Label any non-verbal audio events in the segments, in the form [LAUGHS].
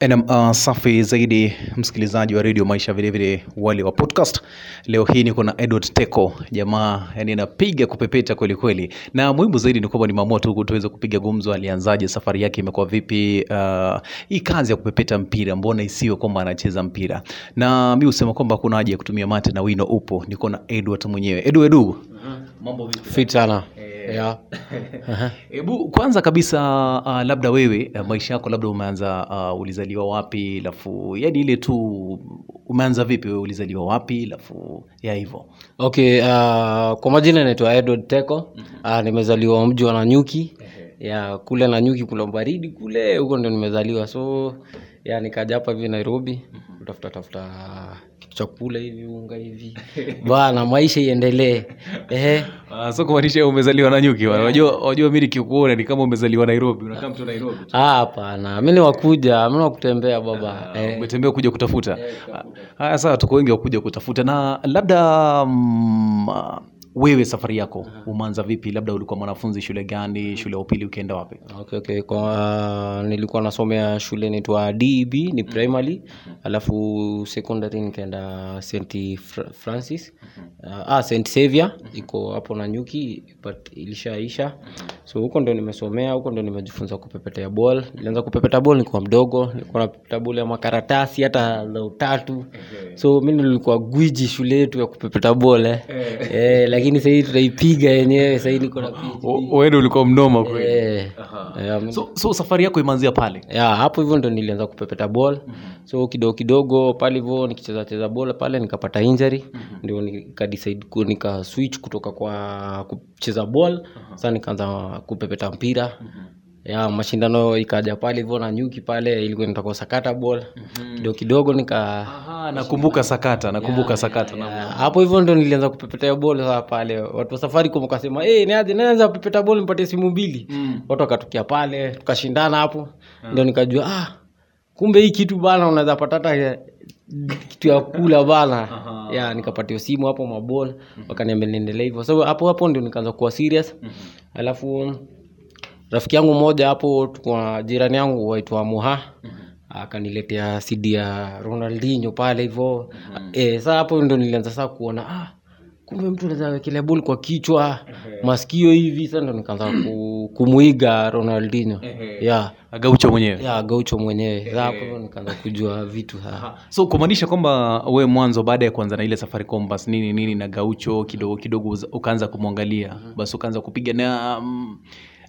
Enam, uh, safi zaidi msikilizaji wa redio Maisha, vilevile wale wa podcast. Leo hii niko na Edward Teko, jamaa yani napiga kupepeta kweli kweli, na muhimu zaidi ni kwamba nimeamua tu tuweze kupiga gumzo, alianzaje, safari yake imekuwa vipi, uh, hii kazi ya kupepeta mpira, mbona isiwe kwamba anacheza mpira, na mi husema kwamba kuna haja ya kutumia mate na wino upo. Niko na Edward mwenyewe. Edu, Edu, mambo vipi? fit sana Eh. yeah. [LAUGHS] Hebu kwanza kabisa uh, labda wewe uh, maisha yako labda umeanza uh, ulizaliwa wapi, lafu yani ile tu umeanza vipi wewe, ulizaliwa wapi, lafu ya hivyo. okay uh, kwa majina naitwa edward teko uh, nimezaliwa mji wa nanyuki ya kule nanyuki kule baridi kule huko ndio nimezaliwa so ya nikaja hapa hivi nairobi kutafuta tafuta kitu cha kula hivi unga hivi. Bana maisha iendelee. Uh, so kumaanisha umezaliwa na nyuki bwana. Unajua unajua mimi nikikuona ni kama umezaliwa Nairobi, unakaa mtu Nairobi. Ah, hapana. Mi ni wakuja mi wakutembea baba. Uh, eh. umetembea kuja kutafuta. Haya, sawa, tuko wengi wakuja kutafuta, na labda mm, wewe safari yako umeanza vipi? Labda ulikuwa mwanafunzi shule gani, shule ya upili, ukienda wapi? okay, okay. Kwa, nilikuwa nasomea shule naitwa deb ni primary. Alafu secondary nikaenda st francis. Uh, ah, st saviour iko hapo na nyuki but ilishaisha. So huko ndo nimesomea huko ndo nimejifunza kupepetea ball. Nilianza kupepeta ball nikiwa mdogo. Nilikuwa napepeta ball ya makaratasi hata za utatu. So mimi nilikuwa gwiji shule yetu ya kupepeta ball eh. eh, lakini sahii tutaipiga yenyewe sahii niko na. Ulikuwa mnoma kweli. Eh, eh, mi- So, so safari yako imeanzia pale. yeah, hapo hivyo ndo nilianza kupepeta ball. So kidogo kidogo pale hivyo nikichezacheza bol pale nikapata injury. Ndio nikadecide nika switch kutoka kwa kucheza ball. Saa nikaanza kupepeta mpira ya mashindano ikaja pale hivyo na nyuki pale ilikuwa nitakuwa sakata ball. Kidogo kidogo nika Aha, nakumbuka sakata, nakumbuka sakata. ya, hapo hivyo ndo nilianza kupepetea ball sasa pale. Watu wa safari wakasema hey, niaje naanza kupepeta ball mpatie simu mbili. Mm. watu wakatokea pale tukashindana hapo. Ndio nikajua ah, kumbe hii kitu bana unaweza pata hata eh, kitu ya kula bana. [LAUGHS] Ya nikapatia simu hapo mabol wakaniambia niendelee hivyo. So hapo hapo ndio nikaanza kuwa serious. Alafu rafiki yangu mmoja hapo kwa jirani yangu waitwa muha akaniletea cd ya ronaldinho pale hivyo eh, saa hapo ndo nilianza saa kuona ah, kumbe mtu anaweza bol kwa kichwa. Masikio hivi sa ndo nikaanza ku, kumwiga ronaldinho. Ya. Gaucho mwenyewe. gaucho mwenyewe. Hapo nikaanza kujua vitu ha. So kumaanisha kwamba we mwanzo baada ya kuanza na ile safari Compass nini nini na Gaucho kidogo kidogo ukaanza kumwangalia. Basi ukaanza kupiga na mm,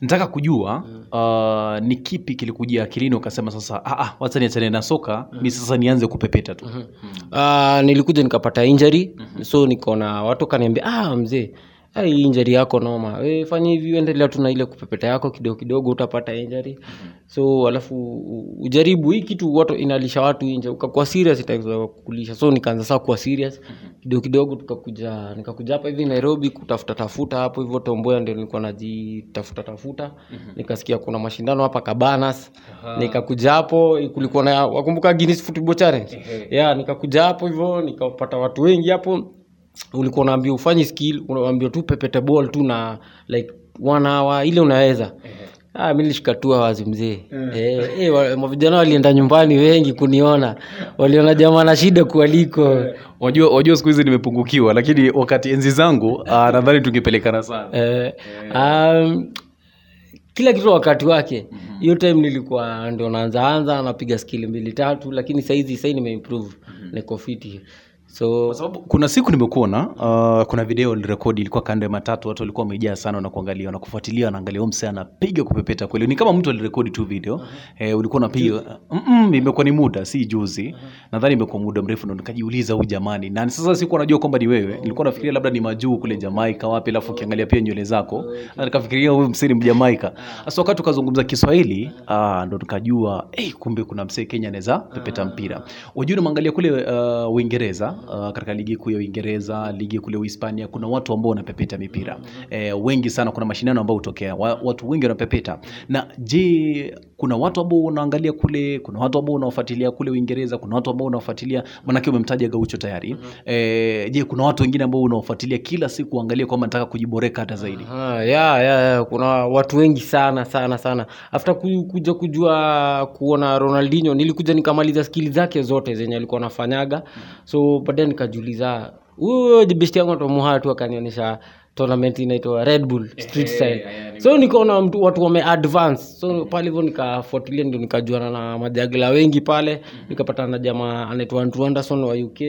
nataka kujua uh, ni kipi kilikujia akilini ukasema sasa ah, ah, wacha niachane na soka mi sasa nianze kupepeta tu. Uh, nilikuja nikapata injury so nikaona watu kaniambia ah, mzee hii injury yako noma. We fanya hivi endelea tu na ile kupepeta yako kidogo kidogo utapata injury. So alafu ujaribu hii kitu watu inalisha watu nje ukakuwa serious itaweza kulisha so nikaanza saa kuwa serious kidogo kidogo tukakuja nikakuja hapa hivi nairobi kutafuta tafuta hapo hivyo tomboya ndio nilikuwa najitafuta tafuta. Nikasikia kuna mashindano hapa kabanas nikakuja hapo kulikuwa na wakumbuka Guinness Football Challenge? Yeah, nikakuja hapo hivyo nikapata watu wengi hapo ulikuwa unaambia ufanye skill unaambia tu pepete ball tu na like one hour ile unaweza. Ah, mi nilishikatua wazi mzee. Eh, eh, wa- mavijana walienda nyumbani wengi kuniona. Waliona jamaa na shida kualiko wajua wajua siku hizi nimepungukiwa lakini wakati enzi zangu uh, [LAUGHS] nadhani tungepelekana sana. Eh, um, kila kitu wakati wake. Hiyo time nilikuwa ndio naanzaanza napiga skili mbili tatu lakini saizi sahii nimeimprove niko fiti so kwa sababu kuna siku nimekuona uh, kuna video nilirekodi ilikuwa kando ya matatu watu walikuwa wamejaa sana na kuangalia na kufuatilia wanaangalia huyu msee anapiga kupepeta kweli. Ni kama mtu alirekodi tu video. Eh, ulikuwa unapiga mm imekuwa ni muda si juzi. Nadhani imekuwa muda mrefu ndo nikajiuliza huyu jamani na sasa sikuwa najua kwamba ni wewe. Nilikuwa nafikiria labda ni majuu kule Jamaika wapi alafu ukiangalia pia nywele zako. Okay. nikafikiria huyu msee ni Mjamaika. Sasa wakati ukazungumza Kiswahili ah, ndo nikajua eh, kumbe kuna msee Kenya anaweza pepeta mpira. Wajua nimeangalia kule uh, Uingereza uh, katika ligi kuu ya Uingereza, ligi kule Uhispania, kuna watu ambao wanapepeta mipira e, wengi sana. Kuna mashindano ambayo hutokea wa, watu wengi wanapepeta. Na je, kuna watu ambao unaangalia kule, kuna watu ambao unawafuatilia kule Uingereza, kuna watu ambao unawafuatilia, maanake umemtaja Gaucho tayari e, je, kuna watu wengine ambao unawafuatilia kila siku uangalie kwamba nataka kujiboreka hata zaidi? Aha, ya, ya, ya. kuna watu wengi sana sana sana after kuja kujua kuona ronaldinho nilikuja nikamaliza skili zake zote zenye alikuwa anafanyaga so baadaye nikajiuliza huyo besti yangu atomuhaa tu akanionyesha tournament inaitwa red bull street style. so nikaona mtu watu wame advance. So pale hivyo nikafuatilia ndio nikajuana na majagila wengi pale. Nikapatana na jamaa anaitwa andrew anderson wa uk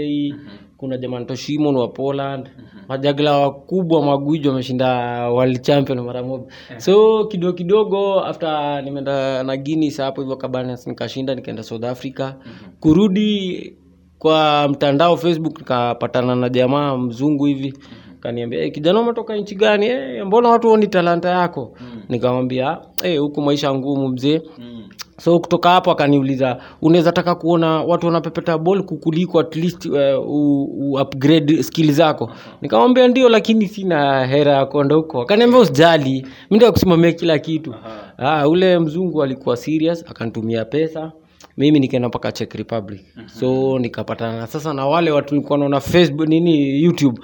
kuna jamaa anaitwa shimon wa poland. Majagila wakubwa magwiji wameshinda world champion mara moja. So kidogo kidogo after nimeenda na guinness hapo hivyo kabanas nikashinda nikaenda south africa. Kurudi kwa mtandao facebook nikapatana na jamaa mzungu hivi. Kaniambia hey, kijana umetoka nchi gani? Hey, mbona watu woni talanta yako? Nikamwambia hey, huku maisha ngumu mzee. So kutoka hapo akaniuliza unaweza taka kuona watu wanapepeta bol kukuliko at least uh, u, u upgrade skill zako? Nikamwambia ndio lakini sina hera ya kwenda huko. Akaniambia usijali mi ndio kusimamia kila kitu. Ah, ule mzungu alikuwa serious akanitumia pesa mimi nikaenda mpaka czech republic. So nikapatana sasa na wale watu nilikuwa naona facebook nini youtube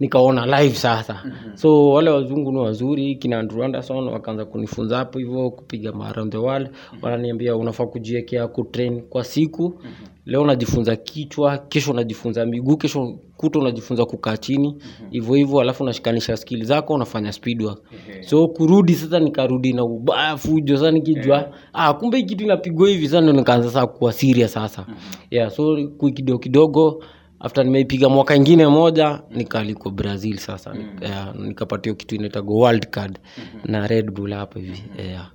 nikaona live sasa. So wale wazungu ni wazuri kina Andrew Anderson wakaanza kunifunza hapo hivyo kupiga around the world. Wananiambia unafaa kujiwekea kutrain kwa siku. Leo unajifunza kichwa kesho unajifunza miguu kesho kuto unajifunza kukaa chini. Hivyo hivyo alafu unashikanisha skili zako unafanya speed work. So kurudi sasa nikarudi na ubaya fujo sasa nikijua ah kumbe kitu inapigwa hivi sasa ndio nikaanza sasa kuwa siria sasa. Yeah so kidogo kidogo after nimeipiga mwaka ingine moja nikaliko brazil sasa yeah, nikapatia kitu inaitago world card na red bull hapo hivi yeah.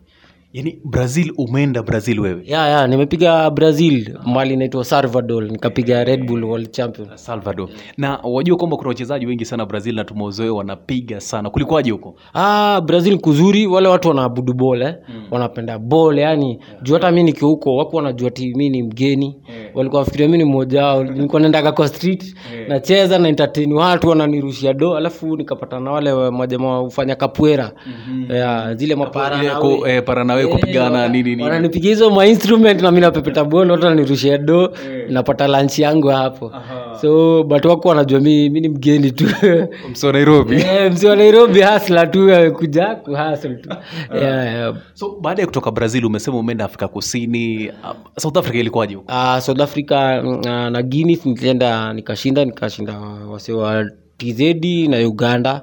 yani Brazil, umeenda Brazil wewe? ya yeah, nimepiga brazil mali inaitwa salvador nikapiga red bull world champion Salvador. Na wajua kwamba kuna wachezaji wengi sana Brazil na tumewazoea wanapiga sana. Kulikuwaje huko? ah, brazil kuzuri wale watu wanaabudu bol eh? wanapenda bol yani juu hata mi nikiwa huko waku wanajua ti mi ni mgeni walikuwa wafikiria mi ni mmoja wao [LAUGHS] nilikuwa naendaga kwa street nacheza na entertain watu wananirushia do alafu nikapata na wale wa- majamaa hufanya kapwera yeah, zile mapara Ile na ku- we- eh, paranawe kupigana nini nini. wananipigia hizo mainstrument na mi napepeta bol watu wananirushia do napata lunch yangu hapo so but wako wanajua mi, mi ni mgeni tu Mso Nairobi. Eh, wa nairobi hasla tu amekuja kuhasl tu yeah, [LAUGHS] yeah. So baada ya kutoka Brazil umesema umeenda Afrika Kusini. Uh, South Africa ilikuwaje huko? Uh, south africa mm, na guinness nilienda nikashinda nikashinda wase wa tz na uganda.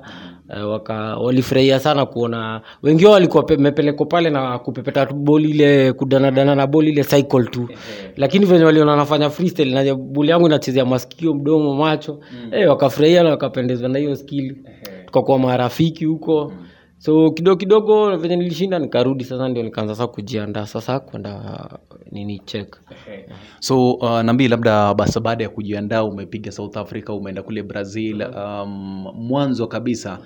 Uh, waka walifurahia sana kuona wengi wao walikuwa pe- mepelekwa pale na kupepeta tu boli ile kudanadana na boli ile cycle tu. [LAUGHS] Lakini venye waliona nafanya freestyle na boli yangu inachezea masikio mdomo macho. Eh, wakafurahia na wakapendezwa na hiyo skili tukakuwa marafiki huko so kidogo kidogo venye nilishinda nikarudi sasa ndio nikaanza sasa kujiandaa sasa kwenda nini check. So uh, nambii labda basi baada ya kujiandaa umepiga South Africa umeenda kule Brazil um, mwanzo kabisa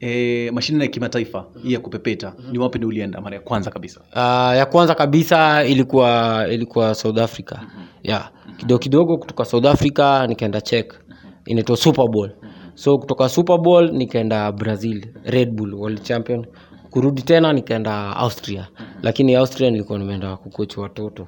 E, mashindano ya kimataifa hii ya kupepeta ni wapi ni ulienda? Mara ya kwanza kabisa. Uh, ya kwanza kabisa ilikuwa ilikuwa south africa. Yeah. kidogo kidogo kutoka south africa nikaenda czech inaitwa super bowl so kutoka super bowl nikaenda brazil red bull world champion. Kurudi tena nikaenda austria. Lakini austria nilikuwa nimeenda kukochi watoto.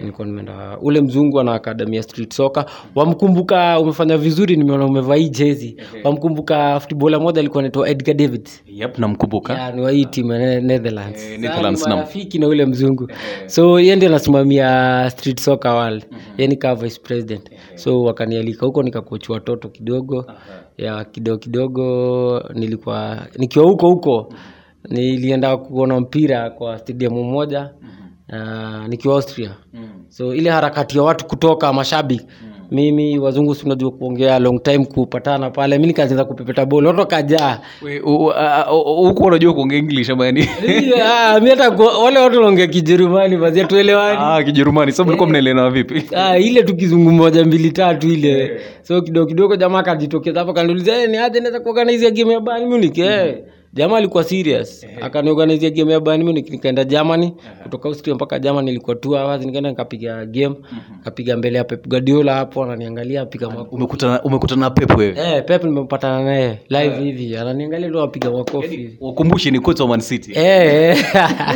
Nilikuwa nimeenda ule mzungu ana akademi ya street soka wamkumbuka umefanya vizuri nimeona umevaa hii jezi. Wamkumbuka futbola moja alikuwa naitwa edgar david yep namkumbuka. Ni wahii timu ya netherlands. Eh, Netherlands, naam. marafiki na ule mzungu. So ye ndio anasimamia street soccer world. Yeye kaa vice president. So wakanialika huko nikakochi watoto kidogo ya kidogo kidogo nilikuwa nikiwa huko huko nilienda kuona mpira kwa stadium moja uh, nikiwa austria. So ile harakati ya watu kutoka mashabiki mimi wazungu si unajua kuongea long time kupatana pale. Mi nikaanza kupepeta boli watu wakajaa. Huku unajua kuongea english ama Ah, mi hata wale watu wanaongea kijerumani mazia tuelewani ah, kijerumani sa mlikuwa mnaelewana vipi? Ah, ile tu moja mbili tatu ile. So kidogo kidogo jamaa akajitokeza hapo kaniuliza "Eh, ni aje naweza kuorganize game ya Bayern Munich eh jamaa alikuwa serious. Akaniorganizia game ya Bayern Munich nikaenda Germany. Kutoka Austria mpaka Germany ilikuwa 2 hours nikaenda nikapiga game. Kapiga mbele ya Pep Guardiola hapo ananiangalia makofi. umekutana umekutana na Pep wewe? Eh Pep nimepatana naye live hivi ananiangalia ndio apiga makofi. Hivi wakumbushe ni kocha wa Man City. Eh.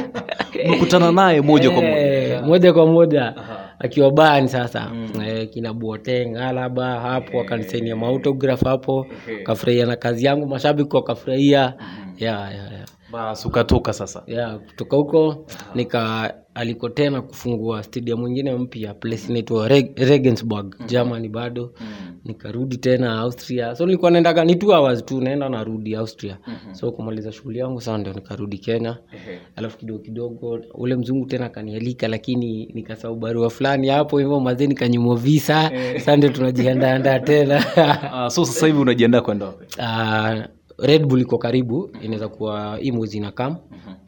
[LAUGHS] Umekutana naye moja kwa moja Eh, moja. kwa moja akiwa bani sasa. Eh, kina Boateng Alaba hapo akanisainia mautograph hapo. Kafurahia na kazi yangu mashabiki wakafurahia. Ya yeah, yeah. basi ukatoka sasa. Yeah, kutoka huko nika aliko tena kufungua stadium mwingine mpya place inaitwa Reg- Regensburg Germany bado nikarudi tena Austria. So nilikuwa naendaga ni two hours tu naenda narudi Austria. So kumaliza shughuli yangu sasa ndio nikarudi Kenya. Alafu kidogo kidogo ule mzungu tena akanialika lakini nikasahau barua fulani hapo hivyo mazee nikanyumwa visa. Saa ndio tunajiandaandaa tena. Uh, [LAUGHS] so sasa hivi unajiandaa kwenda wapi? Uh, red bull iko karibu inaweza kuwa hii mwezi na kam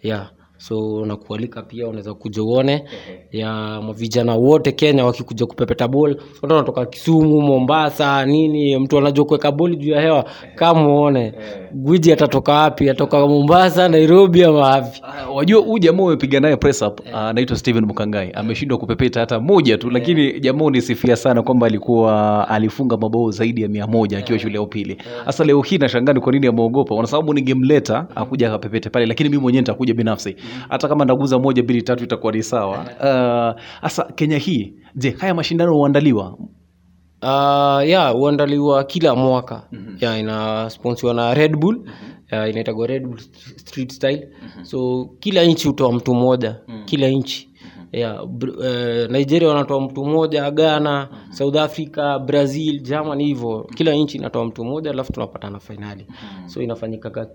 yeah so nakualika pia unaweza kuja uone ya mavijana wote kenya wakikuja kupepeta bol watu wanatoka kisumu mombasa nini mtu anajua kuweka boli juu ya hewa kama uone. Gwiji atatoka wapi? Atoka mombasa nairobi ama wapi? Ah, wajua huu jamaa umepiga naye press up anaitwa anaitwa Steven Mukangai. Ameshindwa kupepeta hata moja tu lakini jamaa unisifia sana kwamba alikuwa alifunga mabao zaidi ya mia moja akiwa shule ya upili. Sasa leo hii nashangaa ni kwa nini ameogopa. Kwa sababu ningemleta akuja akapepete pale lakini mimi mwenyewe nitakuja binafsi hata kama ndaguza moja mbili tatu itakuwa ni sawa. Hasa uh, Kenya hii je haya mashindano huandaliwa? Uh, ya huandaliwa kila mwaka. Ya inasponsiwa na red bull. Ya, inaitagwa red bull street style. So kila nchi hutoa mtu mmoja. Kila nchi ya Br- eh, nigeria wanatoa mtu mmoja ghana south africa brazil germany hivyo. Kila nchi inatoa mtu mmoja alafu tunapatana fainali so inafanyikaga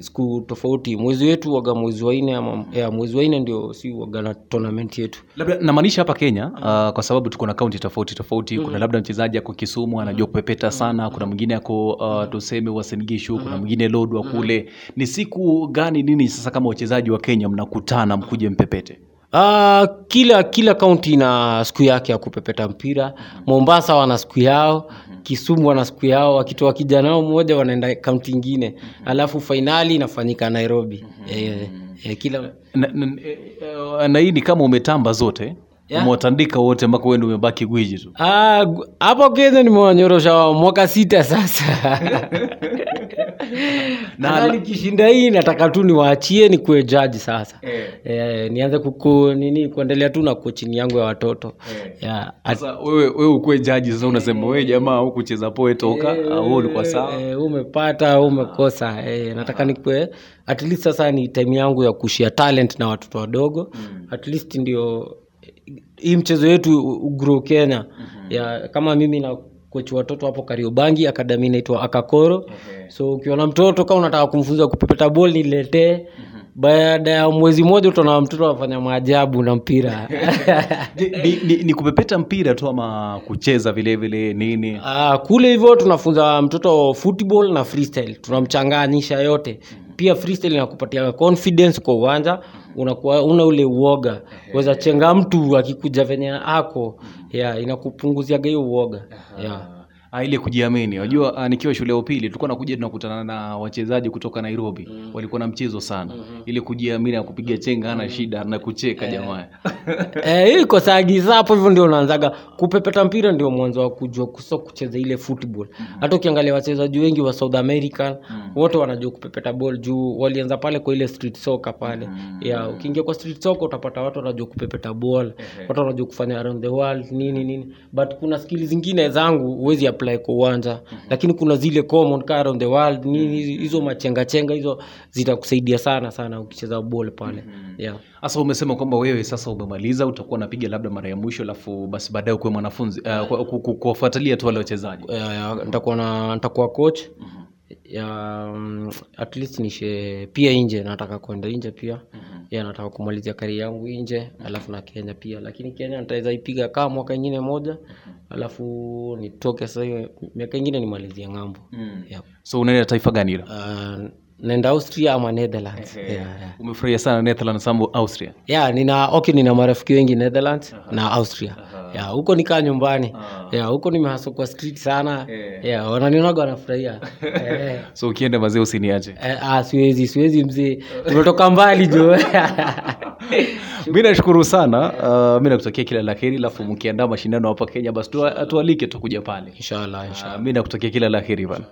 siku tofauti. Mwezi wetu waga mwezi wa nne ama ya, mwezi wa nne ndio si waga na tournament yetu. Labda namaanisha hapa kenya uh, kwa sababu tuko na kaunti tofauti tofauti. Kuna labda mchezaji ako kisumu anajua kupepeta sana. Kuna mwingine ako uh, tuseme wasengishu kuna mwingine lodwa kule. Ni siku gani nini sasa kama wachezaji wa kenya mnakutana mkuje mpepete? Uh, kila kila kaunti ina siku yake ya kupepeta mpira. Mombasa wana siku yao kisumu wana siku yao wakitoa kijana wao mmoja wanaenda kaunti ingine. Alafu fainali inafanyika nairobi. Eh, eh, kila na, na, eh, eh, na hii ni kama umetamba zote? Yeah. umewatandika wote mpaka wewe ndio umebaki gwiji tu? Ah, hapo kenya nimewanyorosha mwaka sita sasa [LAUGHS] na nikishinda hii nataka tu niwaachie nikuwe jaji sasa. Eh, nianze kuku nini kuendelea tu na kochini yangu ya watoto. Yeah. sasa wewe wewe ukuwe jaji sasa unasema wewe jamaa hukucheza poe toka au ulikuwa sawa? Eh, umepata au umekosa. Eh, nataka nikuwe at least sasa ni time yangu ya kushia talent na watoto wadogo. At least ndio hii mchezo yetu ugro kenya. Ya kama mimi na kochi watoto hapo kariobangi akadami inaitwa akakoro. So ukiona mtoto kama unataka kumfunza kupepeta bol niletee. Baada ya mwezi mmoja utaona mtoto anafanya maajabu na mpira. [LAUGHS] Ni, ni, ni, kupepeta mpira tu ama kucheza vile vile nini? Ah, kule hivyo tunafunza mtoto football na freestyle. Tunamchanganisha yote pia freestyle inakupatia confidence kwa uwanja unakuwa una ule uoga weza chenga mtu akikuja venye ako yeah, inakupunguziaga hiyo uoga yeah. Ah, ile kujiamini. Unajua yeah. nikiwa shule ya upili tulikuwa nakuja tunakutana na wachezaji kutoka nairobi. Walikuwa na mchezo sana. Ile kujiamini na kupiga chenga ana shida na kucheka jamaa. [LAUGHS] Eh, hii iko sagiza hapo hivyo ndio unaanzaga kupepeta mpira ndio mwanzo wa kujua kuso kucheza ile football. Hata ukiangalia wachezaji wengi wa south american wote wanajua kupepeta ball juu walianza pale kwa ile street soccer pale. Yeah, ukiingia kwa street soccer utapata watu wanajua kupepeta ball. Watu wanajua kufanya around the world nini nini. But kuna skills zingine zangu huwezi apply kwa uwanja lakini kuna zile common car on the world nini hizo machenga chenga hizo zitakusaidia sana sana ukicheza ball pale. Yeah. Sasa umesema kwamba wewe sasa umemaliza utakuwa unapiga labda mara ya mwisho alafu basi baadaye ukuwe mwanafunzi uh, ku- ku- ku- kuwafuatilia tu wale wachezaji. Ya, nitakuwa coach ya um, at least nishe pia nje nataka kwenda nje pia. Ya nataka kumalizia kari yangu nje alafu na kenya pia. Lakini kenya nitaweza ipiga kaa mwaka ingine moja alafu nitoke sasa hiyo miaka ingine nimalizie ng'ambo. Yeah. so unaenda taifa gani hilo? Uh, naenda austria ama netherlands. Yeah, yeah. umefurahia sana netherlands austria? Yeah, nina okay nina marafiki wengi netherlands na austria ya huko nikaa nyumbani. Ah. ya huko nimehaso kwa street sana. Eh. ya wananionaga wanafurahia. [LAUGHS] Eh. so ukienda mazee usiniache. Eh, ah, siwezi siwezi mzee. Tumetoka mbali jo. [LAUGHS] [LAUGHS] Mi nashukuru sana. Uh, mi nakutakia kila la heri alafu mkiandaa mashindano hapa kenya basi tualike tukuja pale. Inshallah inshallah. Uh, mi nakutakia kila la heri bana